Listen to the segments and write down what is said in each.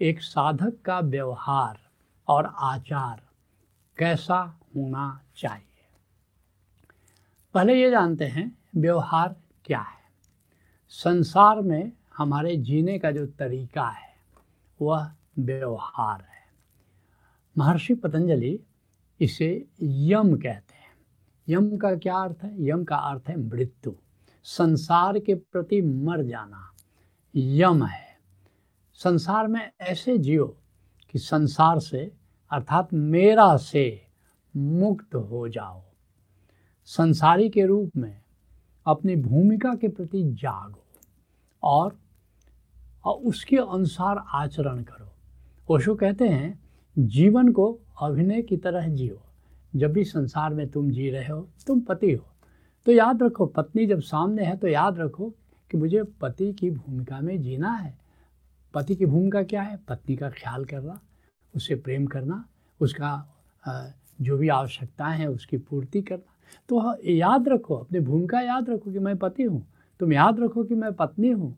एक साधक का व्यवहार और आचार कैसा होना चाहिए? पहले ये जानते हैं व्यवहार क्या है। संसार में हमारे जीने का जो तरीका है, वह व्यवहार है। महर्षि पतंजलि इसे यम कहते हैं। यम का क्या अर्थ है? यम का अर्थ है मृत्यु। संसार के प्रति मर जाना। यम है। संसार में ऐसे जियो कि संसार से अर्थात मेरा से मुक्त हो जाओ। संसारी के रूप में अपनी भूमिका के प्रति जागो और, उसके अनुसार आचरण करो। ओशो कहते हैं जीवन को अभिनय की तरह जियो। जब भी संसार में तुम जी रहे हो तुम पति हो। तो याद रखो पत्नी जब सामने है तो याद रखो कि मुझे पति की भूमिका में जीना है। पति की भूमिका क्या है? पत्नी का ख्याल करना, उसे प्रेम करना, उसका जो भी आवश्यकताएँ हैं उसकी पूर्ति करना। तो याद रखो, अपनी भूमिका याद रखो कि मैं पति हूँ। तुम याद रखो कि मैं पत्नी हूँ।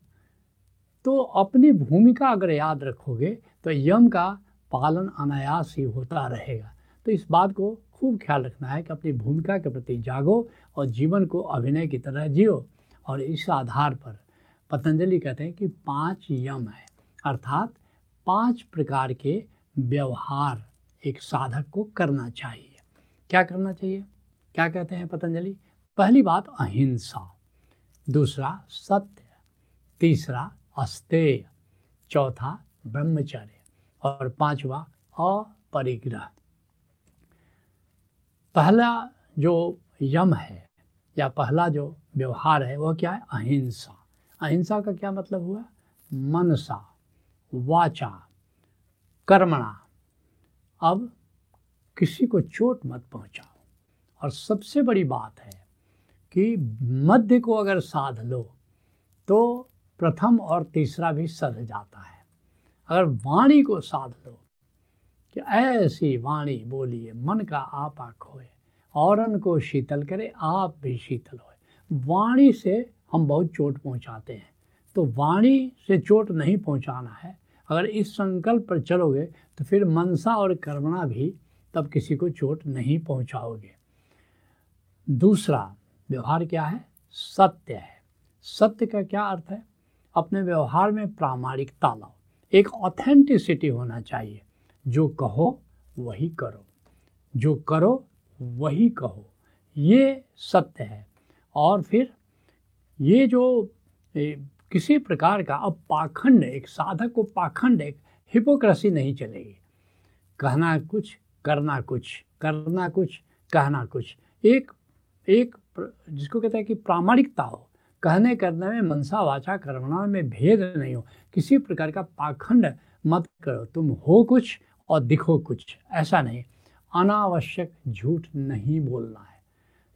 तो अपनी भूमिका अगर याद रखोगे तो यम का पालन अनायास ही होता रहेगा। तो इस बात को खूब ख्याल रखना है कि अपनी भूमिका के प्रति जागो और जीवन को अभिनय की तरह जियो। और इस आधार पर पतंजलि कहते हैं कि पाँच यम है। अर्थात पाँच प्रकार के व्यवहार एक साधक को करना चाहिए। क्या करना चाहिए? क्या कहते हैं पतंजलि? पहली बात, अहिंसा। दूसरा, सत्य। तीसरा, अस्तेय। चौथा, ब्रह्मचर्य। और पांचवा, अपरिग्रह। पहला जो यम है, या पहला जो व्यवहार है, वह क्या है? अहिंसा। अहिंसा का क्या मतलब हुआ? मनसा। वाचा, कर्मणा। अब किसी को चोट मत पहुंचाओ। और सबसे बड़ी बात है कि मध्य को अगर साध लो तो प्रथम और तीसरा भी सध जाता है। अगर वाणी को साध लो, कि ऐसी वाणी बोलिए, मन का आपा खोए, औरन को शीतल करे, आप भी शीतल होए। वाणी से हम बहुत चोट पहुंचाते हैं। तो वाणी से चोट नहीं पहुंचाना है अगर इस संकल्प पर चलोगे तो फिर मनसा और कर्मणा भी तब किसी को चोट नहीं पहुंचाओगे। दूसरा, व्यवहार क्या है? सत्य है। सत्य का क्या अर्थ है? अपने व्यवहार में प्रामाणिकता लाओ। एक ऑथेंटिसिटी होना चाहिए। जो कहो, वही करो। जो करो, वही कहो। ये सत्य है। और फिर, ये जो किसी प्रकार का अब पाखंड एक साधक को पाखंड एक हिपोक्रेसी नहीं चलेगी। कहना कुछ, करना कुछ करना कुछ, कहना कुछ। एक एक जिसको कहते हैं कि प्रामाणिकता हो। कहने करने में मनसा वाचा कर्मणा में भेद नहीं हो। किसी प्रकार का पाखंड मत करो। तुम हो कुछ और दिखो कुछ। ऐसा नहीं। अनावश्यक झूठ नहीं बोलना है।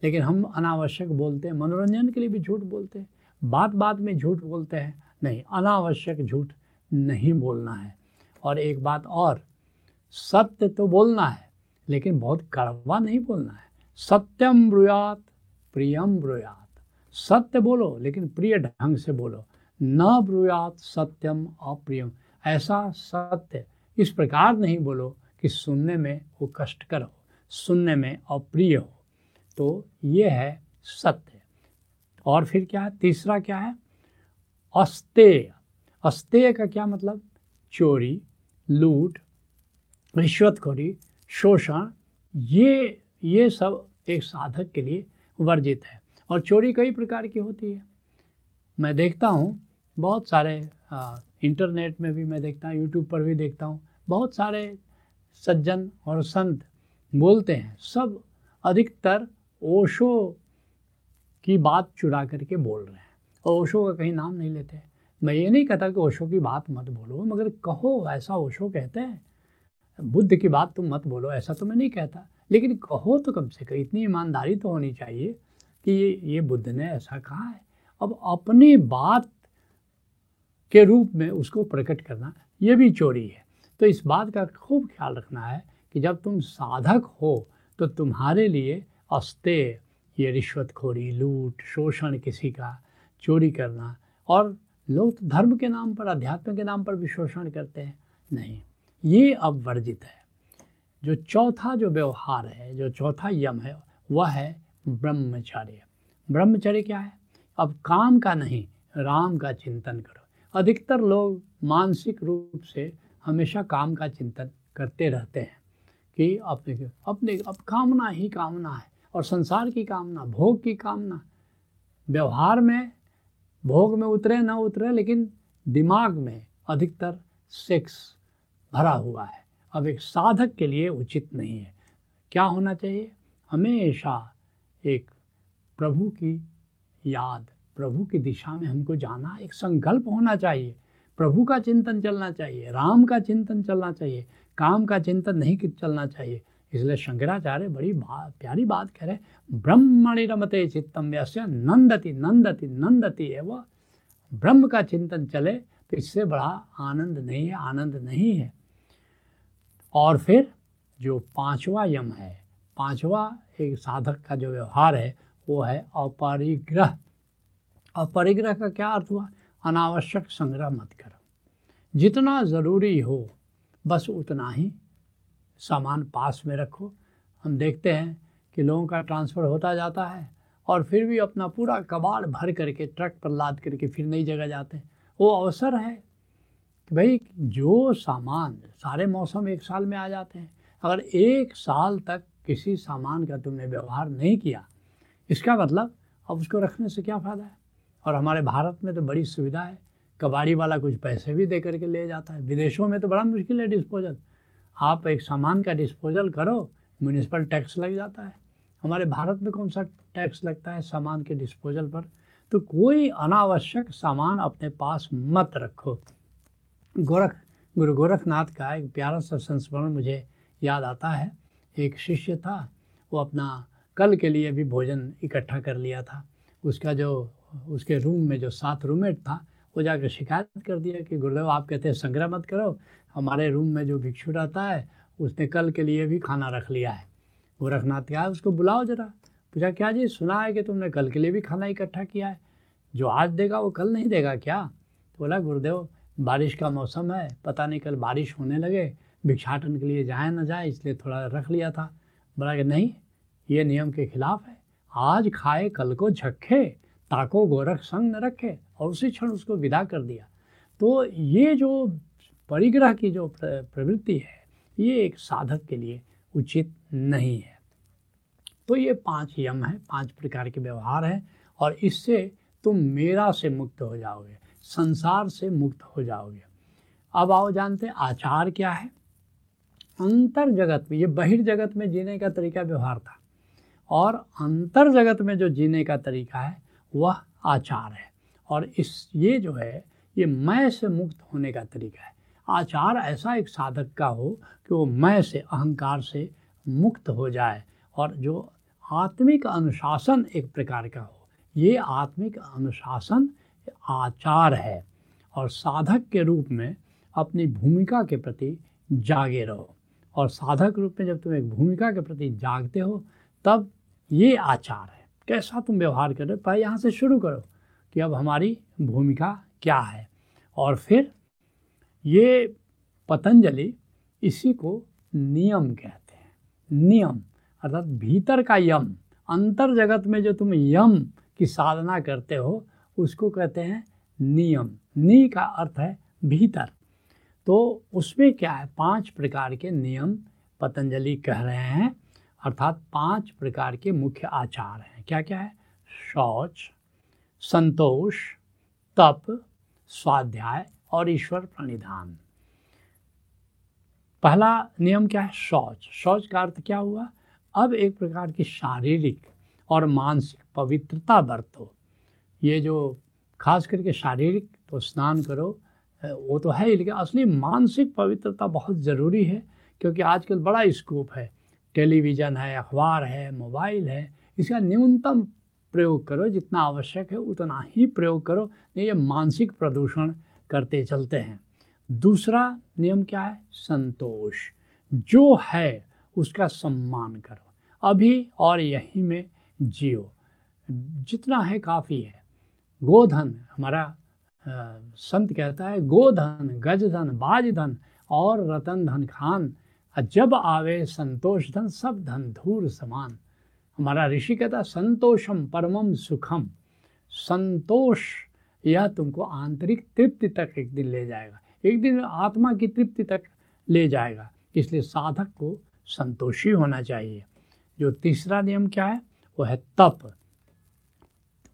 लेकिन हम अनावश्यक बोलते हैं। मनोरंजन के लिए भी झूठ बोलते हैं। बात बात में झूठ बोलते हैं। नहीं, अनावश्यक झूठ नहीं बोलना है। और एक बात और, सत्य तो बोलना है, लेकिन बहुत कड़वा नहीं बोलना है। सत्यम ब्रुयात, प्रियम ब्रुयात। सत्य बोलो, लेकिन प्रिय ढंग से बोलो। न ब्रुयात, सत्यम अप्रियम। ऐसा सत्य इस प्रकार नहीं बोलो कि सुनने में वो कष्टकर हो, सुनने में अप्रिय हो। तो ये है सत्य। और फिर क्या है? तीसरा क्या है? अस्तेय। अस्तेय का क्या मतलब? चोरी लूट रिश्वतखोरी शोषण ये ये सब एक साधक के लिए वर्जित है। और चोरी कई प्रकार की होती है। मैं देखता हूँ बहुत सारे आ, इंटरनेट में भी मैं देखता हूँ यूट्यूब पर भी देखता हूँ बहुत सारे सज्जन और संत बोलते हैं सब अधिकतर ओशो की बात चुरा करके बोल रहे हैं। और ओशो का कहीं नाम नहीं लेते। मैं ये नहीं कहता कि ओशो की बात मत बोलो, मगर कहो, ऐसा ओशो कहते हैं। बुद्ध की बात तुम मत बोलो, ऐसा तो मैं नहीं कहता। लेकिन कहो तो कम से कम, इतनी ईमानदारी तो होनी चाहिए कि ये ये बुद्ध ने ऐसा कहा है। अब अपनी बात के रूप में उसको प्रकट करना, ये भी चोरी है। तो इस बात का खूब ख्याल रखना है कि जब तुम साधक हो तो तुम्हारे लिए अस्ते ये रिश्वतखोरी, लूट, शोषण किसी का, चोरी करना और लोग तो धर्म के नाम पर, अध्यात्म के नाम पर भी शोषण करते हैं। नहीं, ये अब वर्जित है। जो चौथा जो व्यवहार है, जो चौथा यम है, वह है ब्रह्मचर्य। ब्रह्मचर्य क्या है? अब काम का नहीं, राम का चिंतन करो। अधिकतर लोग मानसिक रूप से हमेशा काम का चिंतन करते रहते हैं कि अपने अपने, अब कामना ही कामना है। और संसार की कामना, भोग की कामना। व्यवहार में, भोग में उतरे, ना उतरे, लेकिन दिमाग में अधिकतर सेक्स भरा हुआ है। अब एक साधक के लिए उचित नहीं है। क्या होना चाहिए? हमेशा एक प्रभु की याद, प्रभु की दिशा में हमको जाना, एक संकल्प होना चाहिए। प्रभु का चिंतन चलना चाहिए, राम का चिंतन चलना चाहिए, काम का चिंतन नहीं चलना चाहिए। इसलिए शंकराचार्य बड़ी प्यारी बात कह रहे ब्रह्मणि रमते चित्तम यस्य, नंदति नंदति नंदति है वह ब्रह्म का चिंतन चले तो इससे बड़ा आनंद नहीं है, आनंद नहीं है। और फिर जो पांचवा यम है, पांचवा एक साधक का जो व्यवहार है, वो है अपरिग्रह। अपरिग्रह का क्या अर्थ हुआ? अनावश्यक संग्रह मत करो। जितना ज़रूरी हो, बस उतना ही सामान पास में रखो। हम देखते हैं कि लोगों का ट्रांसफ़र होता जाता है और फिर भी अपना पूरा कबाड़ भर करके, ट्रक पर लाद करके फिर नई जगह जाते हैं। वो अवसर है कि भाई जो सामान सारे मौसम एक साल में आ जाते हैं। अगर एक साल तक किसी सामान का तुमने व्यवहार नहीं किया, इसका मतलब अब उसको रखने से क्या फ़ायदा है? और हमारे भारत में तो बड़ी सुविधा है। कबाड़ी वाला कुछ पैसे भी दे करके ले जाता है। विदेशों में तो बड़ा मुश्किल है डिस्पोजल। आप एक सामान का डिस्पोजल करो म्यूनिसिपल टैक्स लग जाता है। हमारे भारत में कौन सा टैक्स लगता है सामान के डिस्पोजल पर? तो कोई अनावश्यक सामान अपने पास मत रखो। गोरख, गुरु गोरखनाथ का एक प्यारा सा संस्मरण मुझे याद आता है। एक शिष्य था, वो अपना कल के लिए भी भोजन इकट्ठा कर लिया था। उसका जो, उसके रूम में जो सात रूममेट था वो जाकर शिकायत कर दिया कि गुरुदेव, आप कहते हैं संग्रह मत करो, हमारे रूम में जो भिक्षु रहता है, उसने कल के लिए भी खाना रख लिया है। गोरखनाथ क्या है उसको बुलाओ जरा। पूछा, क्या जी, सुना है कि तुमने कल के लिए भी खाना इकट्ठा किया है? जो आज देगा, वो कल नहीं देगा क्या? तो बोला, गुरुदेव, बारिश का मौसम है, पता नहीं कल बारिश होने लगे, भिक्षाटन के लिए जाए ना जाए, इसलिए थोड़ा रख लिया था। बोला कि नहीं, ये नियम के खिलाफ है। आज खाए, कल को झक्खे ताको गोरख संग न रखे, और उसी क्षण उसको विदा कर दिया। तो ये जो परिग्रह की जो प्रवृत्ति है, ये एक साधक के लिए उचित नहीं है। तो ये पाँच यम है, पाँच प्रकार के व्यवहार हैं, और इससे तुम मेरा से मुक्त हो जाओगे, संसार से मुक्त हो जाओगे। अब आओ जानते आचार क्या है। अंतर जगत में, ये बहिर्जगत में जीने का तरीका व्यवहार था, और अंतर जगत में जो जीने का तरीका है वह आचार है। और इस, ये जो है, ये मैं से मुक्त होने का तरीका है। आचार ऐसा एक साधक का हो कि वो मैं से, अहंकार से मुक्त हो जाए और जो आत्मिक अनुशासन एक प्रकार का हो, ये आत्मिक अनुशासन आचार है। और साधक के रूप में अपनी भूमिका के प्रति जागे रहो। और साधक रूप में जब तुम एक भूमिका के प्रति जागते हो, तब ये आचार है। कैसा तुम व्यवहार कर रहे हो? पहले यहाँ से शुरू करो कि अब हमारी भूमिका क्या है। और फिर ये पतंजलि इसी को नियम कहते हैं। नियम अर्थात भीतर का यम। अंतर जगत में जो तुम यम की साधना करते हो, उसको कहते हैं नियम। नी का अर्थ है भीतर। तो उसमें क्या है? पाँच प्रकार के नियम पतंजलि कह रहे हैं। अर्थात पाँच प्रकार के मुख्य आचार हैं। क्या क्या है? शौच, संतोष, तप, स्वाध्याय और ईश्वर प्रणिधान। पहला नियम क्या है? शौच। शौच का अर्थ क्या हुआ? अब एक प्रकार की शारीरिक और मानसिक पवित्रता बरतो। ये जो खास करके शारीरिक तो स्नान करो वो तो है ही, लेकिन असली मानसिक पवित्रता बहुत ज़रूरी है, क्योंकि आजकल बड़ा स्कोप है। टेलीविज़न है अखबार है मोबाइल है इसका न्यूनतम प्रयोग करो जितना आवश्यक है उतना ही प्रयोग करो ये मानसिक प्रदूषण करते चलते हैं। दूसरा नियम क्या है? संतोष। जो है उसका सम्मान करो। अभी और यहीं में जियो। जितना है काफ़ी है। गोधन हमारा आ, संत कहता है गोधन गजधन बाजधन और रतन धन खान जब आवे संतोष धन, सब धन धूर समान। हमारा ऋषि कहता, संतोषम परमम सुखम। संतोष, यह तुमको आंतरिक तृप्ति तक एक दिन ले जाएगा। एक दिन आत्मा की तृप्ति तक ले जाएगा। इसलिए साधक को संतोषी होना चाहिए। जो तीसरा नियम क्या है? वो है तप।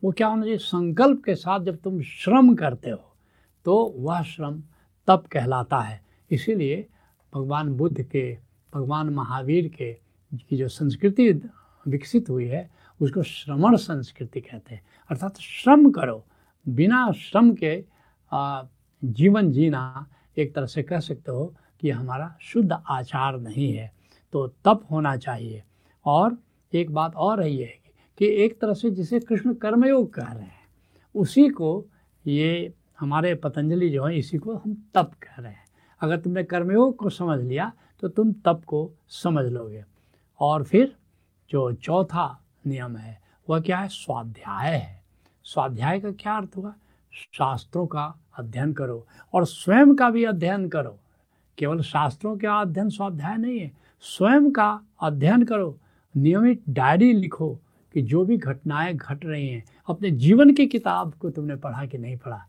वो क्या होना चाहिए? संकल्प के साथ जब तुम श्रम करते हो तो वह श्रम तप कहलाता है। इसीलिए भगवान बुद्ध के, भगवान महावीर के, की जो संस्कृति विकसित हुई है, उसको श्रमण संस्कृति कहते हैं। अर्थात श्रम करो। बिना श्रम के जीवन जीना एक तरह से कह सकते हो कि हमारा शुद्ध आचार नहीं है। तो तप होना चाहिए। और एक बात और रही है कि एक तरह से जिसे कृष्ण कर्मयोग कह रहे हैं, उसी को ये हमारे पतंजलि जो है, इसी को हम तप कह रहे हैं। अगर तुमने कर्मयोग को समझ लिया तो तुम तप को समझ लोगे। और फिर जो चौथा नियम है, वह क्या है? स्वाध्याय है। स्वाध्याय का क्या अर्थ हुआ? शास्त्रों का अध्ययन करो और स्वयं का भी अध्ययन करो। केवल शास्त्रों का अध्ययन स्वाध्याय नहीं है। स्वयं का अध्ययन करो। नियमित डायरी लिखो कि जो भी घटनाएँ घट रही हैं, अपने जीवन की किताब को तुमने पढ़ा कि नहीं पढ़ा।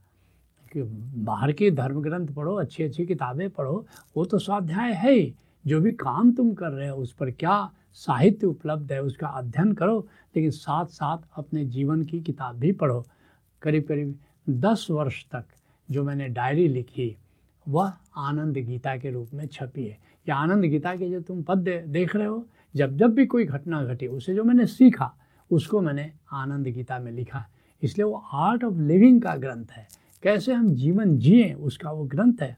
कि बाहर के धर्म ग्रंथ पढ़ो अच्छी अच्छी किताबें पढ़ो, वो तो स्वाध्याय है ही। जो भी काम तुम कर रहे हो, उस पर क्या साहित्य उपलब्ध है, उसका अध्ययन करो, लेकिन साथ साथ अपने जीवन की किताब भी पढ़ो। करीब करीब दस वर्ष तक जो मैंने डायरी लिखी, वह आनंद गीता के रूप में छपी है। या आनंद गीता के जो तुम पद देख रहे हो, जब जब भी कोई घटना घटी, उसे जो मैंने सीखा, उसको मैंने आनंद गीता में लिखा। इसलिए वो आर्ट ऑफ़ लिविंग का ग्रंथ है। कैसे हम जीवन जिए उसका वो ग्रंथ है।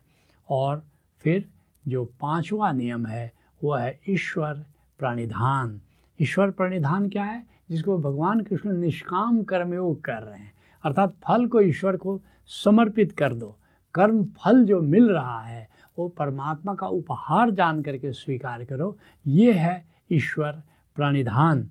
और फिर जो पांचवा नियम है, वो है ईश्वर प्रणिधान। ईश्वर प्रणिधान क्या है? जिसको भगवान कृष्ण निष्काम कर्मयोग कर रहे हैं। अर्थात फल को ईश्वर को समर्पित कर दो। कर्म फल जो मिल रहा है, वो परमात्मा का उपहार जान करके स्वीकार करो। ये है ईश्वर प्रणिधान।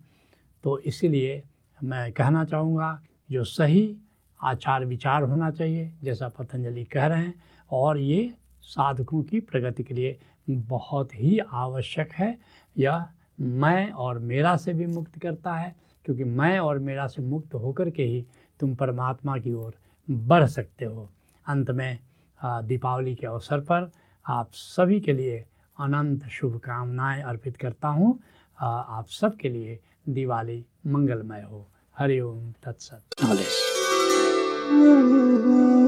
तो इसलिए मैं कहना चाहूँगा, जो सही आचार विचार होना चाहिए, जैसा पतंजलि कह रहे हैं, और ये साधकों की प्रगति के लिए बहुत ही आवश्यक है। यह मैं और मेरा से भी मुक्त करता है, क्योंकि मैं और मेरा से मुक्त होकर के ही तुम परमात्मा की ओर बढ़ सकते हो। अंत में दीपावली के अवसर पर आप सभी के लिए अनंत शुभकामनाएँ अर्पित करता हूँ। आप सब के लिए दिवाली मंगलमय हो। हरिओम तत्सत। Oh.